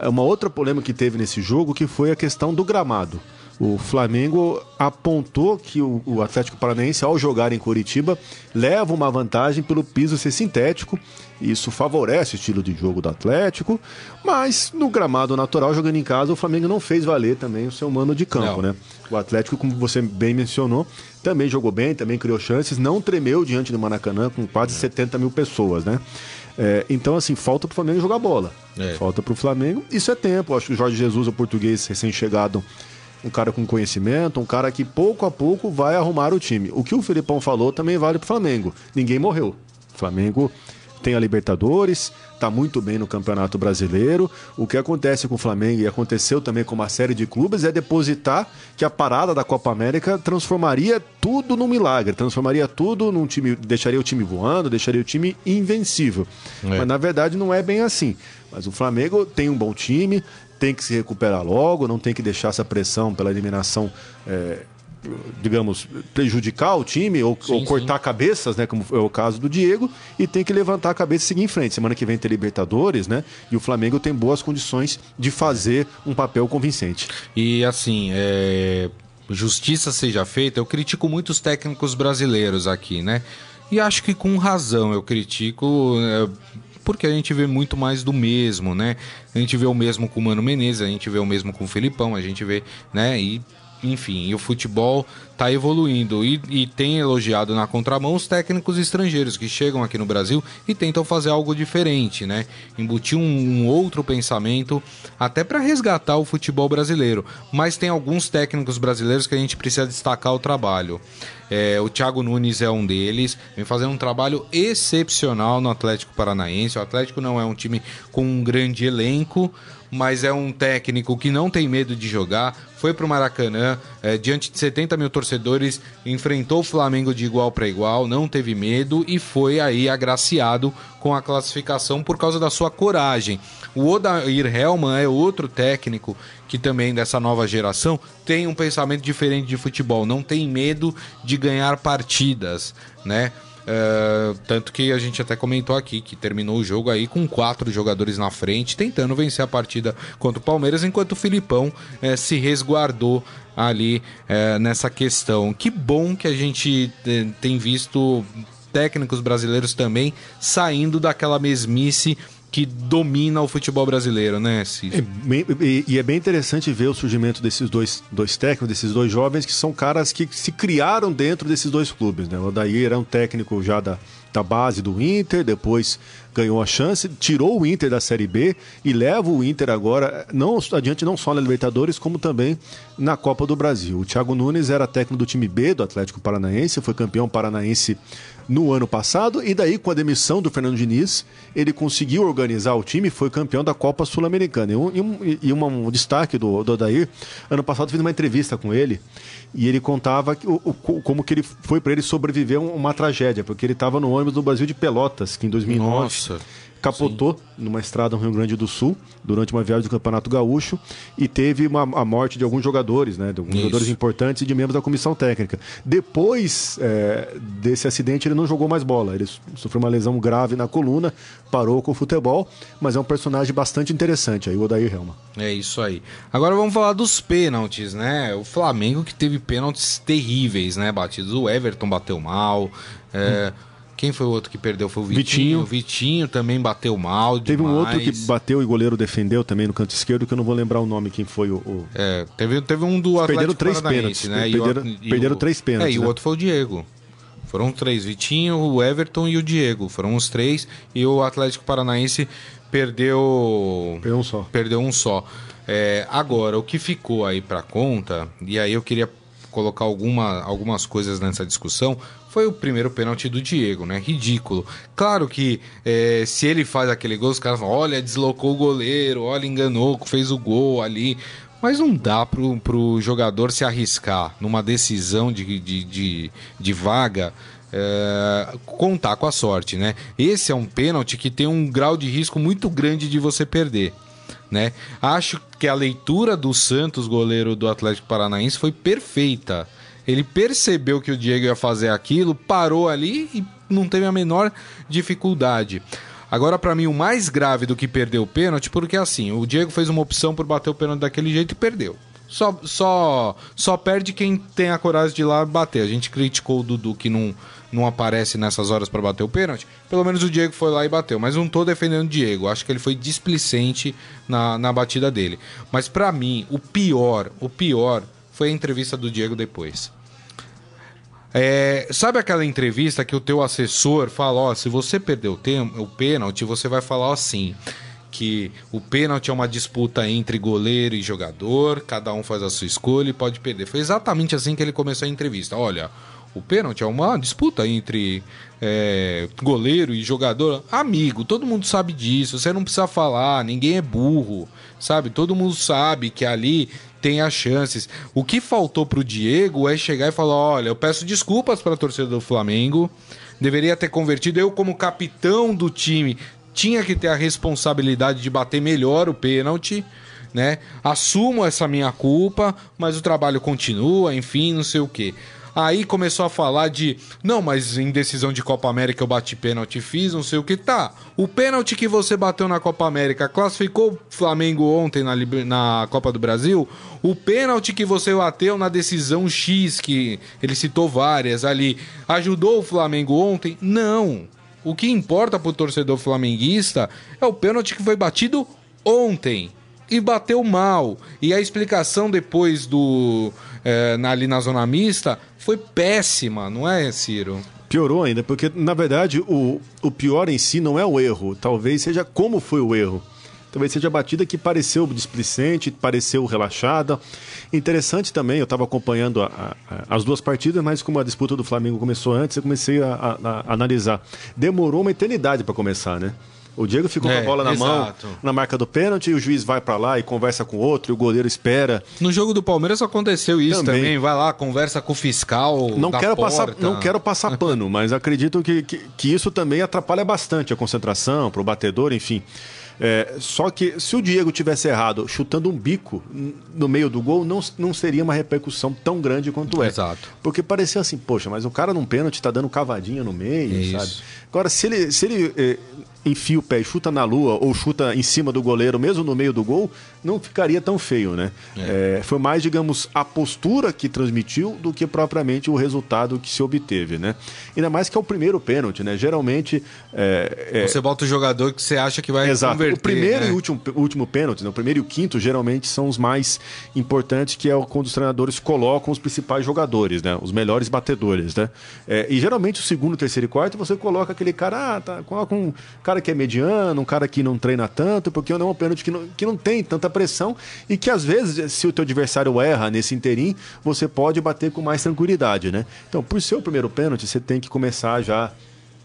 uma outra polêmica que teve nesse jogo, que foi a questão do gramado. O Flamengo apontou que o, o, Atlético Paranaense, ao jogar em Curitiba, leva uma vantagem pelo piso ser sintético. Isso favorece o estilo de jogo do Atlético, mas no gramado natural, jogando em casa, o Flamengo não fez valer também o seu mano de campo, não. né? O Atlético, como você bem mencionou, também jogou bem, também criou chances, não tremeu diante do Maracanã com quase 70 mil pessoas, né? É, então, assim, falta pro Flamengo jogar bola. É. Falta pro Flamengo. Isso é tempo. Acho que o Jorge Jesus, o português recém-chegado, um cara com conhecimento, um cara que pouco a pouco vai arrumar o time. O que o Filipão falou também vale para o Flamengo. Ninguém morreu. O Flamengo tem a Libertadores, está muito bem no Campeonato Brasileiro. O que acontece com o Flamengo e aconteceu também com uma série de clubes é depositar que a parada da Copa América transformaria tudo num milagre, transformaria tudo num time, deixaria o time voando, deixaria o time invencível. É. Mas na verdade não é bem assim. Mas o Flamengo tem um bom time, tem que se recuperar logo, não tem que deixar essa pressão pela eliminação. É, digamos, prejudicar o time ou, sim, ou cortar sim. cabeças, né? Como é o caso do Diego, e tem que levantar a cabeça e seguir em frente. Semana que vem tem Libertadores, né? E o Flamengo tem boas condições de fazer um papel convincente. E assim, é... justiça seja feita, eu critico muitos técnicos brasileiros aqui, né? E acho que com razão eu critico. É porque a gente vê muito mais do mesmo, né? A gente vê o mesmo com o Mano Menezes, a gente vê o mesmo com o Felipão, a gente vê, né? E enfim, e o futebol está evoluindo e, e, tem elogiado na contramão os técnicos estrangeiros que chegam aqui no Brasil e tentam fazer algo diferente, né? Embutir um, um outro pensamento até para resgatar o futebol brasileiro. Mas tem alguns técnicos brasileiros que a gente precisa destacar o trabalho. É, o Thiago Nunes é um deles, vem fazendo um trabalho excepcional no Atlético Paranaense. O Atlético não é um time com um grande elenco, mas é um técnico que não tem medo de jogar. Foi para o Maracanã, é, diante de 70 mil torcedores, enfrentou o Flamengo de igual para igual, não teve medo e foi aí agraciado com a classificação por causa da sua coragem. O Odair Helman é outro técnico que também dessa nova geração tem um pensamento diferente de futebol, não tem medo de ganhar partidas, né? Uh, tanto que a gente até comentou aqui que terminou o jogo aí com quatro jogadores na frente, tentando vencer a partida contra o Palmeiras, enquanto o Filipão uh, se resguardou ali uh, nessa questão. Que bom que a gente tem visto técnicos brasileiros também saindo daquela mesmice que domina o futebol brasileiro, né? É bem, e, e, é bem interessante ver o surgimento desses dois, dois técnicos, desses dois jovens, que são caras que se criaram dentro desses dois clubes. Né? O Odair era um técnico já da, da base do Inter, depois ganhou a chance, tirou o Inter da Série B e leva o Inter agora não adiante não só na Libertadores, como também na Copa do Brasil. O Thiago Nunes era técnico do time B do Atlético Paranaense, foi campeão paranaense no ano passado, e daí, com a demissão do Fernando Diniz, ele conseguiu organizar o time e foi campeão da Copa Sul-Americana. E, um, e um, um, destaque do, do Odair, ano passado fiz uma entrevista com ele, e ele contava que, o, o, como que ele foi para ele sobreviver uma tragédia, porque ele estava no ônibus do Brasil de Pelotas, que em 2009... Nossa capotou Sim. numa estrada no Rio Grande do Sul durante uma viagem do Campeonato Gaúcho e teve uma, a morte de alguns jogadores, né? De alguns Isso. jogadores importantes e de membros da comissão técnica. Depois é, desse acidente, ele não jogou mais bola. Ele sofreu uma lesão grave na coluna, parou com o futebol, mas é um personagem bastante interessante aí, o Odair Helma. É isso aí. Agora vamos falar dos pênaltis, né? O Flamengo que teve pênaltis terríveis, né? Batidos. O Everton bateu mal. É... Hum quem foi o outro que perdeu? Foi o Vitinho. O Vitinho também bateu mal. Teve demais. um outro que bateu e o goleiro defendeu também no canto esquerdo, que eu não vou lembrar o nome quem foi o. o... É, teve, teve um do Atlético Perderam três pênaltis. Né? Perderam, e o, perderam três pênaltis. É, e né? o outro foi o Diego. Foram três: Vitinho, o Everton e o Diego. Foram os três. E o Atlético Paranaense perdeu. Perdeu um só. Perdeu um só. É, agora, o que ficou aí para conta, e aí eu queria colocar alguma, algumas coisas nessa discussão, foi o primeiro pênalti do Diego, né? Ridículo. Claro que é, se ele faz aquele gol, os caras falam, olha, deslocou o goleiro, olha, enganou, fez o gol ali. Mas não dá pro, pro jogador se arriscar numa decisão de, de, de, de vaga. É, contar com a sorte, né? Esse é um pênalti que tem um grau de risco muito grande de você perder. Né? Acho que a leitura do Santos, goleiro do Atlético Paranaense, foi perfeita. Ele percebeu que o Diego ia fazer aquilo, parou ali e não teve a menor dificuldade. Agora, para mim, o mais grave do que perder o pênalti, porque assim, o Diego fez uma opção por bater o pênalti daquele jeito e perdeu. Só, só, só perde quem tem a coragem de ir lá bater. A gente criticou o Dudu que não, não aparece nessas horas para bater o pênalti. Pelo menos o Diego foi lá e bateu. Mas não tô defendendo o Diego. Acho que ele foi displicente na, na batida dele. Mas para mim, o pior, o pior foi a entrevista do Diego depois. É, sabe aquela entrevista que o teu assessor fala, se você perder o, tempo, o pênalti, você vai falar assim, que o pênalti é uma disputa entre goleiro e jogador, cada um faz a sua escolha e pode perder. Foi exatamente assim que ele começou a entrevista. Olha, o pênalti é uma disputa entre é, goleiro e jogador. Amigo, todo mundo sabe disso. Você não precisa falar, ninguém é burro, sabe? Todo mundo sabe que ali tem as chances. O que faltou pro Diego é chegar e falar: olha, eu peço desculpas para a torcida do Flamengo. Deveria ter convertido. Eu, como capitão do time, tinha que ter a responsabilidade de bater melhor o pênalti. Né? Assumo essa minha culpa, mas o trabalho continua, enfim, não sei o que. Aí começou a falar de, não, mas em decisão de Copa América eu bati pênalti, fiz, não sei o que. Tá, o pênalti que você bateu na Copa América classificou o Flamengo ontem na, na Copa do Brasil? O pênalti que você bateu na decisão X, que ele citou várias ali, ajudou o Flamengo ontem? Não. O que importa pro torcedor flamenguista é o pênalti que foi batido ontem e bateu mal. E a explicação depois do é, ali na zona mista foi péssima, não é, Ciro? Piorou ainda, porque na verdade o, o pior em si não é o erro, talvez seja como foi o erro. Talvez seja a batida que pareceu displicente, pareceu relaxada. Interessante também, eu estava acompanhando a, a, as duas partidas, mas como a disputa do Flamengo começou antes, eu comecei a, a analisar. Demorou uma eternidade para começar, né? O Diego ficou é, com a é, bola na exato. mão, na marca do pênalti, e o juiz vai para lá e conversa com o outro, e o goleiro espera. No jogo do Palmeiras aconteceu isso também. também. Vai lá, conversa com o fiscal. Não quero porta. passar, não quero passar [laughs] pano, mas acredito que, que, que, isso também atrapalha bastante a concentração para o batedor, enfim. É, só que se o Diego tivesse errado chutando um bico no meio do gol, não, não seria uma repercussão tão grande quanto é. Exato. Porque parecia assim, poxa, mas o cara num pênalti tá dando cavadinha no meio, sabe? Agora, se ele, se ele eh, enfia o pé e chuta na lua ou chuta em cima do goleiro, mesmo no meio do gol, não ficaria tão feio, né? É, foi mais, digamos, a postura que transmitiu do que propriamente o resultado que se obteve, né? Ainda mais que é o primeiro pênalti, né? Geralmente. é, é, Você bota o jogador que você acha que vai Exato. converter. o primeiro né? e último, último pênalti, né? o primeiro e o quinto, geralmente são os mais importantes, que é quando os treinadores colocam os principais jogadores, né? Os melhores batedores, né? É, e geralmente o segundo, terceiro e quarto, você coloca aquele cara, ah, tá, coloca um cara que é mediano, um cara que não treina tanto, porque não é um pênalti que não, que não tem tanta pressão e que às vezes, se o teu adversário erra nesse interim, você pode bater com mais tranquilidade, né? Então, por ser o primeiro pênalti, você tem que começar já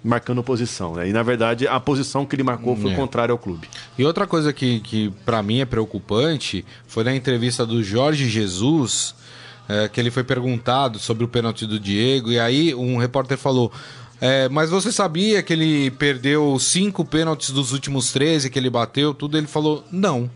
marcando posição, né? E na verdade, a posição que ele marcou foi É. contrária ao clube. E outra coisa que, que para mim é preocupante foi na entrevista do Jorge Jesus, é, que ele foi perguntado sobre o pênalti do Diego, e aí um repórter falou. "É, mas você sabia que ele perdeu cinco pênaltis dos últimos 13 que ele bateu? Tudo ele falou, não.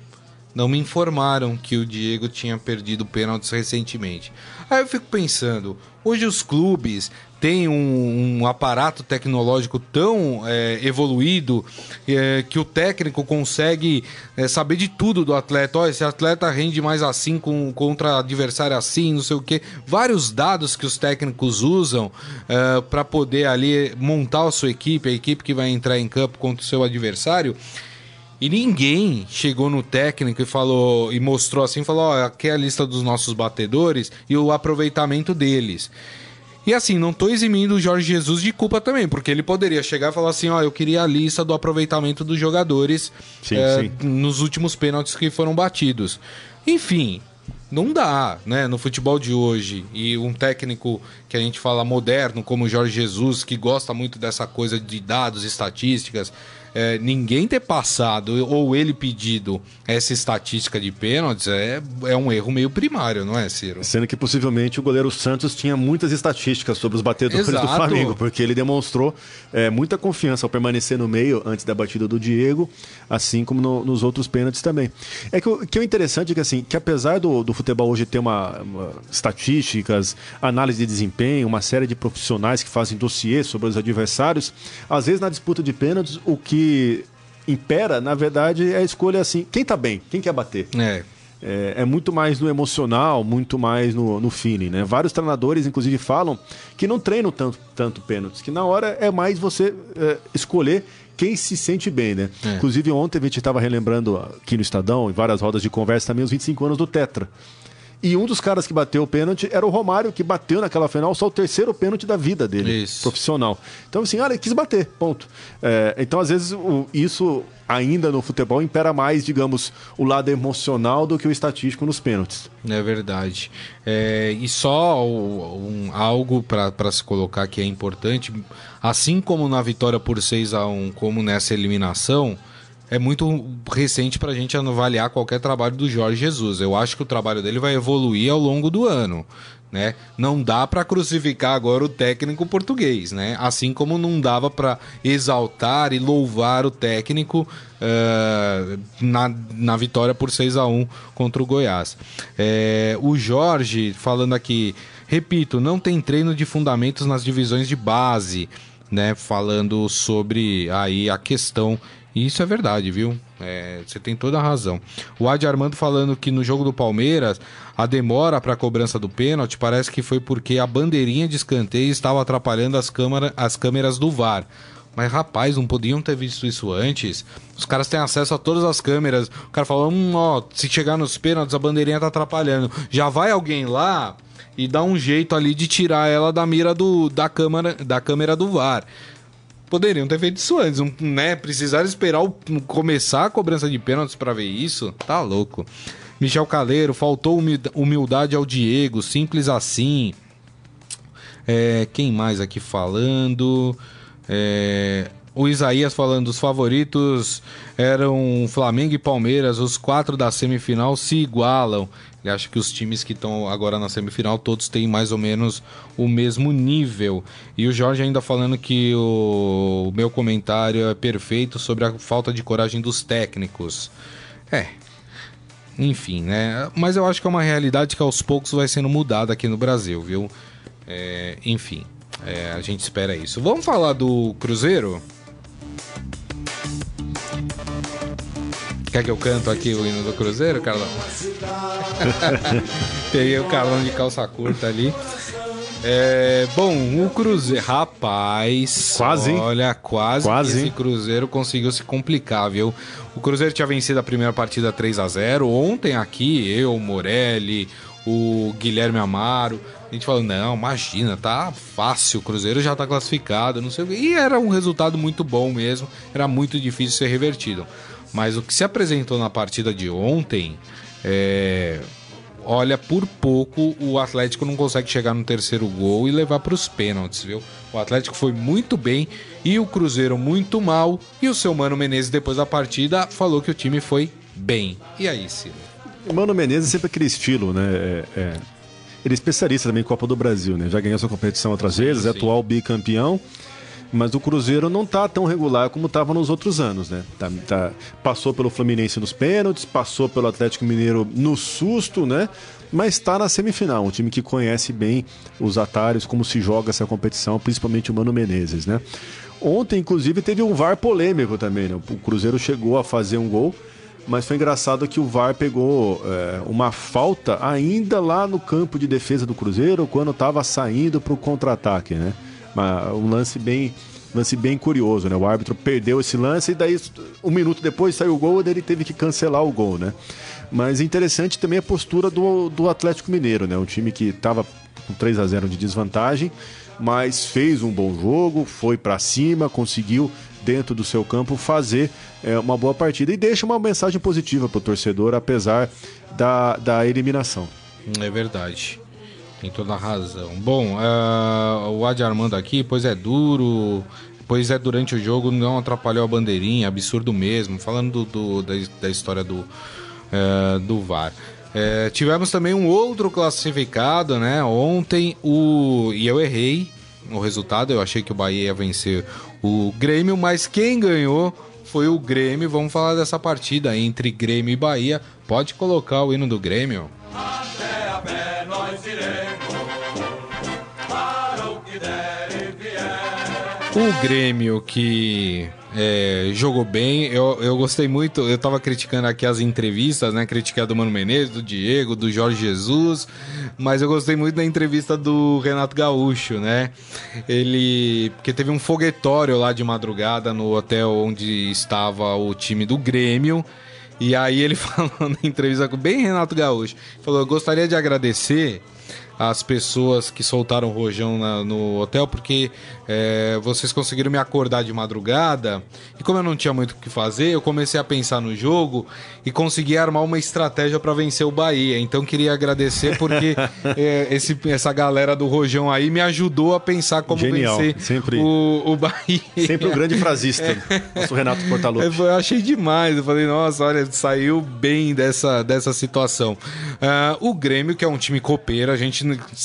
Não me informaram que o Diego tinha perdido pênaltis recentemente. Aí eu fico pensando, hoje os clubes têm um, um aparato tecnológico tão é, evoluído é, que o técnico consegue é, saber de tudo do atleta. Olha, esse atleta rende mais assim com, contra adversário assim, não sei o quê. Vários dados que os técnicos usam para poder ali montar a sua equipe, a equipe que vai entrar em campo contra o seu adversário. E ninguém chegou no técnico e falou e mostrou assim, falou, ó, aqui é a lista dos nossos batedores e o aproveitamento deles. E assim, não tô eximindo o Jorge Jesus de culpa também, porque ele poderia chegar e falar assim, ó, eu queria a lista do aproveitamento dos jogadores Sim, eh, sim. nos últimos pênaltis que foram batidos. Enfim, não dá, né, no futebol de hoje. E um técnico que a gente fala moderno, como o Jorge Jesus, que gosta muito dessa coisa de dados, estatísticas, é, ninguém ter passado ou ele pedido essa estatística de pênaltis é, é um erro meio primário, não é, Ciro? Sendo que possivelmente o goleiro Santos tinha muitas estatísticas sobre os batedores Exato. do Flamengo, porque ele demonstrou é, muita confiança ao permanecer no meio antes da batida do Diego, assim como no- nos outros pênaltis também. É que o que é interessante é que, assim, que apesar do, do futebol hoje ter uma, uma- estatísticas, análise de desempenho, uma série de profissionais que fazem dossiê sobre os adversários, às vezes na disputa de pênaltis o que impera, na verdade, é a escolha assim, quem tá bem, quem quer bater. É. É, é muito mais no emocional, muito mais no, no feeling, né? Vários treinadores, inclusive, falam que não treinam tanto, tanto pênaltis, que na hora é mais você é, escolher quem se sente bem, né? É. Inclusive, ontem a gente estava relembrando aqui no Estadão, em várias rodas de conversa também, os 25 anos do Tetra. E um dos caras que bateu o pênalti era o Romário, que bateu naquela final só o terceiro pênalti da vida dele, Isso. profissional. Então, assim, olha, ele quis bater, ponto. É, então, às vezes, o- isso ainda no futebol impera mais, digamos, o lado emocional do que o estatístico nos pênaltis. É verdade. É, e só um- algo para se colocar que é importante, assim como na vitória por 6 a 1 como nessa eliminação, é muito recente para a gente avaliar qualquer trabalho do Jorge Jesus. Eu acho que o trabalho dele vai evoluir ao longo do ano. Né? Não dá para crucificar agora o técnico português, né? Assim como não dava para exaltar e louvar o técnico eh, na, na vitória por 6 a 1 contra o Goiás. Eh, o Jorge falando aqui, repito, não tem treino de fundamentos nas divisões de base, né? Falando sobre aí a questão e isso é verdade, viu? É, você tem toda a razão. O Adi Armando falando que no jogo do Palmeiras, a demora para a cobrança do pênalti parece que foi porque a bandeirinha de escanteio estava atrapalhando as, câmara, as câmeras do VAR. Mas rapaz, não podiam ter visto isso antes. Os caras têm acesso a todas as câmeras. O cara fala: hum, ó, se chegar nos pênaltis, a bandeirinha tá atrapalhando. Já vai alguém lá e dá um jeito ali de tirar ela da mira do, da, câmera, da câmera do VAR. Poderiam ter feito isso antes, né? Precisaram esperar o- começar a cobrança de pênaltis pra ver isso? Tá louco. Michel Caleiro, faltou humilda- humildade ao Diego, simples assim. É, quem mais aqui falando? É, o Isaías falando os favoritos eram Flamengo e Palmeiras, os quatro da semifinal se igualam. Ele acha que os times que estão agora na semifinal todos têm mais ou menos o mesmo nível. E o Jorge ainda falando que o, o meu comentário é perfeito sobre a falta de coragem dos técnicos. É, enfim, né? Mas eu acho que é uma realidade que aos poucos vai sendo mudada aqui no Brasil, viu? É, enfim, é, a gente espera isso. Vamos falar do Cruzeiro? Quer que eu canto aqui o hino do Cruzeiro, Carlão? [laughs] Peguei o Carlão de calça curta ali. É, bom, o Cruzeiro. Rapaz. Quase. Olha, quase, quase. esse Cruzeiro conseguiu se complicar, viu? O Cruzeiro tinha vencido a primeira partida 3 a 0 Ontem aqui, eu, Morelli, o Guilherme Amaro. A gente falou, não, imagina, tá fácil, o Cruzeiro já tá classificado, não sei o quê. E era um resultado muito bom mesmo, era muito difícil ser revertido. Mas o que se apresentou na partida de ontem, é... olha, por pouco o Atlético não consegue chegar no terceiro gol e levar para os pênaltis, viu? O Atlético foi muito bem e o Cruzeiro muito mal. E o seu Mano Menezes, depois da partida, falou que o time foi bem. E aí, Ciro? Mano Menezes é sempre aquele estilo, né? É, é... Ele é especialista também em Copa do Brasil, né? Já ganhou sua competição outras vezes, é atual bicampeão. Mas o Cruzeiro não tá tão regular como estava nos outros anos, né? Tá, tá, passou pelo Fluminense nos pênaltis, passou pelo Atlético Mineiro no susto, né? Mas está na semifinal, um time que conhece bem os atalhos, como se joga essa competição, principalmente o Mano Menezes, né? Ontem, inclusive, teve um VAR polêmico também, né? O Cruzeiro chegou a fazer um gol, mas foi engraçado que o VAR pegou é, uma falta ainda lá no campo de defesa do Cruzeiro, quando estava saindo para o contra-ataque, né? Um lance bem lance bem curioso, né? O árbitro perdeu esse lance e daí um minuto depois saiu o gol e ele teve que cancelar o gol, né? Mas interessante também a postura do, do Atlético Mineiro, né? Um time que estava com 3 a 0 de desvantagem, mas fez um bom jogo, foi para cima, conseguiu dentro do seu campo fazer é, uma boa partida e deixa uma mensagem positiva para o torcedor, apesar da, da eliminação. É verdade. Tem toda a razão. Bom, uh, o Adi Armando aqui, pois é duro, pois é durante o jogo, não atrapalhou a bandeirinha, absurdo mesmo. Falando do, do da, da, história do, uh, do VAR. Uh, tivemos também um outro classificado, né? Ontem, o. E eu errei o resultado, eu achei que o Bahia ia vencer o Grêmio, mas quem ganhou foi o Grêmio. Vamos falar dessa partida entre Grêmio e Bahia. Pode colocar o hino do Grêmio. Até a pé nós iremos. O Grêmio que é, jogou bem, eu, eu gostei muito. Eu tava criticando aqui as entrevistas, né? Critiquei do Mano Menezes, do Diego, do Jorge Jesus, mas eu gostei muito da entrevista do Renato Gaúcho, né? Ele. Porque teve um foguetório lá de madrugada no hotel onde estava o time do Grêmio. E aí ele [laughs] falou na entrevista com bem Renato Gaúcho, falou: "Eu gostaria de agradecer as pessoas que soltaram o rojão na, no hotel, porque é, vocês conseguiram me acordar de madrugada. E como eu não tinha muito o que fazer, eu comecei a pensar no jogo e consegui armar uma estratégia para vencer o Bahia. Então queria agradecer porque [laughs] é, esse, essa galera do rojão aí me ajudou a pensar como Genial. vencer sempre, o, o Bahia. Sempre o grande frasista, [laughs] é. nosso Renato Portaluppi. Eu achei demais. Eu falei, nossa, olha, saiu bem dessa, dessa situação. Uh, o Grêmio, que é um time copeiro, a gente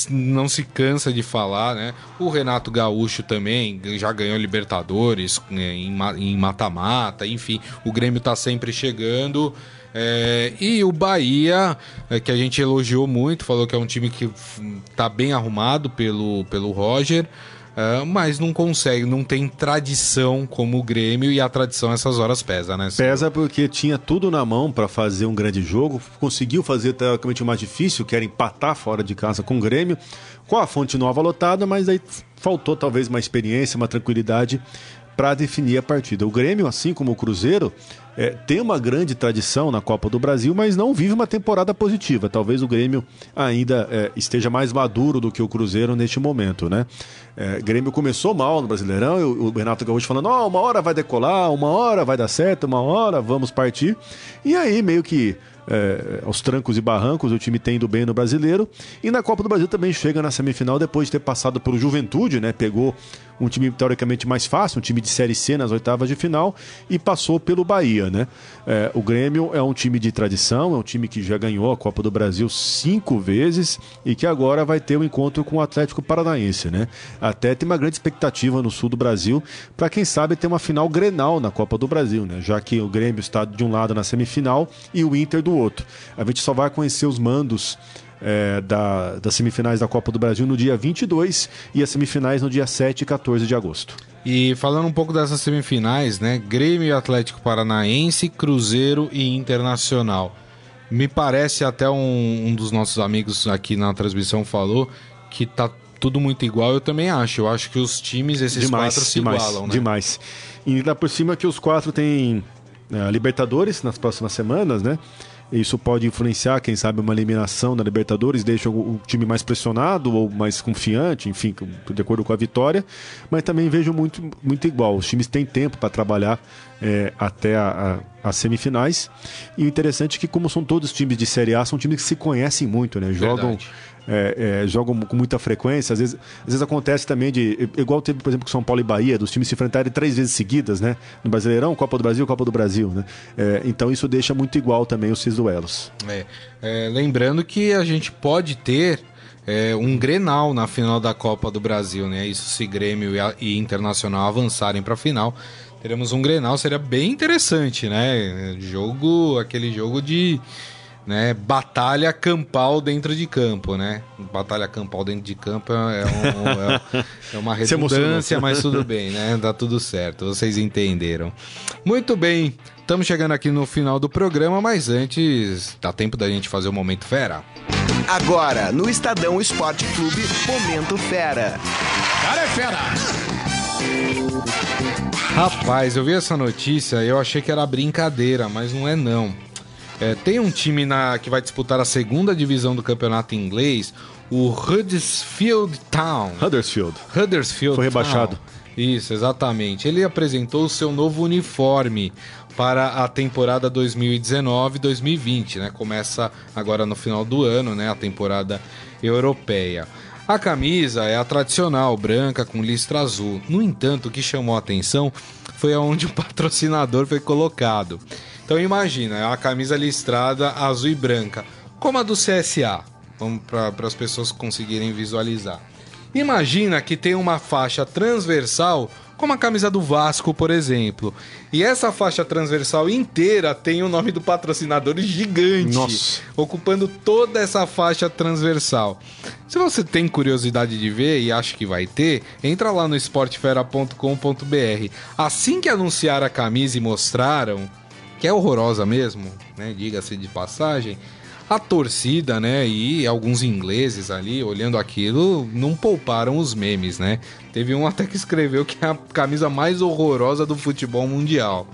não se cansa de falar, né? O Renato Gaúcho também já ganhou Libertadores né, em mata-mata, enfim, o Grêmio tá sempre chegando. É, e o Bahia, é, que a gente elogiou muito, falou que é um time que tá bem arrumado pelo, pelo Roger. Uh, mas não consegue, não tem tradição como o Grêmio e a tradição essas horas pesa, né? Pesa porque tinha tudo na mão para fazer um grande jogo, conseguiu fazer teoricamente o mais difícil, que era empatar fora de casa com o Grêmio, com a fonte nova lotada, mas aí faltou talvez uma experiência, uma tranquilidade para definir a partida. O Grêmio, assim como o Cruzeiro, é, tem uma grande tradição na Copa do Brasil, mas não vive uma temporada positiva. Talvez o Grêmio ainda é, esteja mais maduro do que o Cruzeiro neste momento, né? É, Grêmio começou mal no Brasileirão, o Renato Gaúcho falando, oh, uma hora vai decolar, uma hora vai dar certo, uma hora vamos partir. E aí meio que é, aos trancos e barrancos, o time tem indo bem no brasileiro. E na Copa do Brasil também chega na semifinal depois de ter passado pelo Juventude, né? Pegou um time teoricamente mais fácil, um time de Série C nas oitavas de final, e passou pelo Bahia, né? É, o Grêmio é um time de tradição, é um time que já ganhou a Copa do Brasil cinco vezes e que agora vai ter um encontro com o Atlético Paranaense, né? Até tem uma grande expectativa no sul do Brasil para quem sabe ter uma final Grenal na Copa do Brasil, né? Já que o Grêmio está de um lado na semifinal e o Inter do outro. A gente só vai conhecer os mandos é, da, das semifinais da Copa do Brasil no dia 22 e as semifinais no dia 7 e 14 de agosto. E falando um pouco dessas semifinais, né? Grêmio Atlético Paranaense, Cruzeiro e Internacional. Me parece até um, um dos nossos amigos aqui na transmissão falou que tá tudo muito igual, eu também acho. Eu acho que os times, esses demais, quatro, se demais, igualam, né? Demais. E ainda por cima que os quatro têm uh, Libertadores nas próximas semanas, né? Isso pode influenciar, quem sabe, uma eliminação na Libertadores, deixa o time mais pressionado ou mais confiante, enfim, de acordo com a vitória. Mas também vejo muito, muito igual. Os times têm tempo para trabalhar é, até as semifinais. E o interessante é que, como são todos times de Série A, são times que se conhecem muito, né? Jogam. É, é, jogam com muita frequência. Às vezes, às vezes acontece também de. Igual teve, por exemplo, com São Paulo e Bahia, dos times se enfrentarem três vezes seguidas, né? No Brasileirão, Copa do Brasil, Copa do Brasil, né? É, então isso deixa muito igual também os seis duelos. É, é, lembrando que a gente pode ter. É, um Grenal na final da Copa do Brasil, né? Isso se Grêmio e, e Internacional avançarem para a final, teremos um Grenal, seria bem interessante, né? Jogo, aquele jogo de né, batalha campal dentro de campo, né? Batalha campal dentro de campo é, um, é, é uma [laughs] redundância, mas tudo bem, né? Dá tudo certo, vocês entenderam. Muito bem, estamos chegando aqui no final do programa, mas antes dá tempo da gente fazer o Momento Fera. Agora, no Estadão Esporte Clube, Momento Fera. Cara é fera! Rapaz, eu vi essa notícia e eu achei que era brincadeira, mas não é não. É, tem um time na, que vai disputar a segunda divisão do campeonato inglês, o Huddersfield Town. Huddersfield. Huddersfield Foi rebaixado. Town. Isso, exatamente. Ele apresentou o seu novo uniforme para a temporada 2019-2020, né? Começa agora no final do ano, né? A temporada europeia. A camisa é a tradicional, branca com listra azul. No entanto, o que chamou a atenção foi aonde o patrocinador foi colocado. Então imagina, é uma camisa listrada azul e branca, como a do CSA. Vamos para as pessoas conseguirem visualizar. Imagina que tem uma faixa transversal, como a camisa do Vasco, por exemplo. E essa faixa transversal inteira tem o nome do patrocinador gigante, Nossa. ocupando toda essa faixa transversal. Se você tem curiosidade de ver e acha que vai ter, entra lá no esportefera.com.br. Assim que anunciar a camisa e mostraram, que é horrorosa mesmo, né? Diga-se de passagem. A torcida, né, e alguns ingleses ali olhando aquilo não pouparam os memes, né? Teve um até que escreveu que é a camisa mais horrorosa do futebol mundial.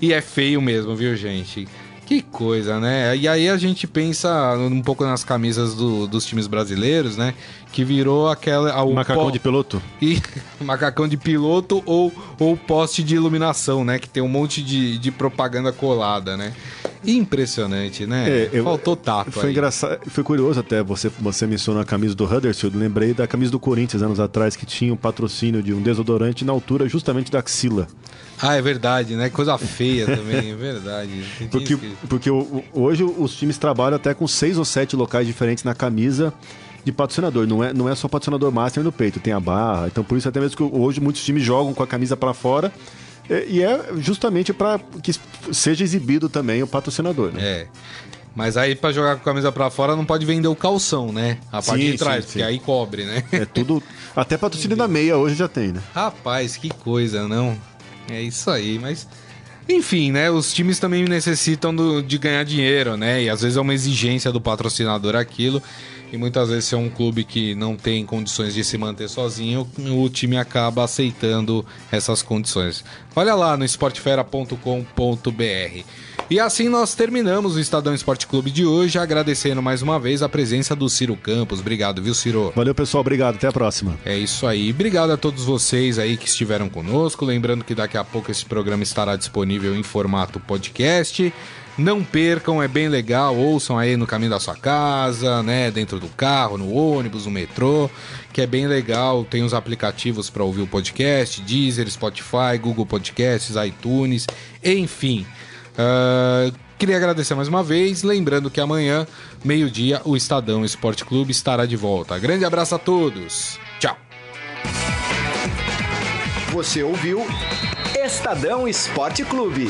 E é feio mesmo, viu, gente? Que coisa, né? E aí a gente pensa um pouco nas camisas do, dos times brasileiros, né? Que virou aquela. O macacão po... de piloto? E [laughs] macacão de piloto ou, ou poste de iluminação, né? Que tem um monte de, de propaganda colada, né? Impressionante, né? É, eu, Faltou tato. Foi aí. engraçado, foi curioso até você, você mencionou a camisa do Huddersfield. Lembrei da camisa do Corinthians anos atrás, que tinha um patrocínio de um desodorante na altura justamente da axila. Ah, é verdade, né? Coisa feia também, é verdade. [laughs] porque porque hoje os times trabalham até com seis ou sete locais diferentes na camisa de patrocinador. Não é, não é só patrocinador master no peito, tem a barra. Então por isso até mesmo que hoje muitos times jogam com a camisa para fora. E é justamente para que seja exibido também o patrocinador. Né? É. Mas aí para jogar com a camisa para fora não pode vender o calção, né? A parte sim, de trás, sim, porque sim. aí cobre, né? É tudo. Até patrocínio da meia hoje já tem, né? Rapaz, que coisa, não? É isso aí, mas. Enfim, né? Os times também necessitam do, de ganhar dinheiro, né? E às vezes é uma exigência do patrocinador aquilo. E muitas vezes, se é um clube que não tem condições de se manter sozinho, o time acaba aceitando essas condições. Olha lá no esportefera.com.br. E assim nós terminamos o Estadão Esporte Clube de hoje, agradecendo mais uma vez a presença do Ciro Campos. Obrigado, viu, Ciro? Valeu, pessoal. Obrigado. Até a próxima. É isso aí. Obrigado a todos vocês aí que estiveram conosco. Lembrando que daqui a pouco esse programa estará disponível em formato podcast. Não percam, é bem legal. Ouçam aí no caminho da sua casa, né? Dentro do carro, no ônibus, no metrô, que é bem legal. Tem os aplicativos para ouvir o podcast: Deezer, Spotify, Google Podcasts, iTunes, enfim. Uh, queria agradecer mais uma vez, lembrando que amanhã, meio-dia, o Estadão Esporte Clube estará de volta. Grande abraço a todos. Tchau. Você ouviu Estadão Esporte Clube.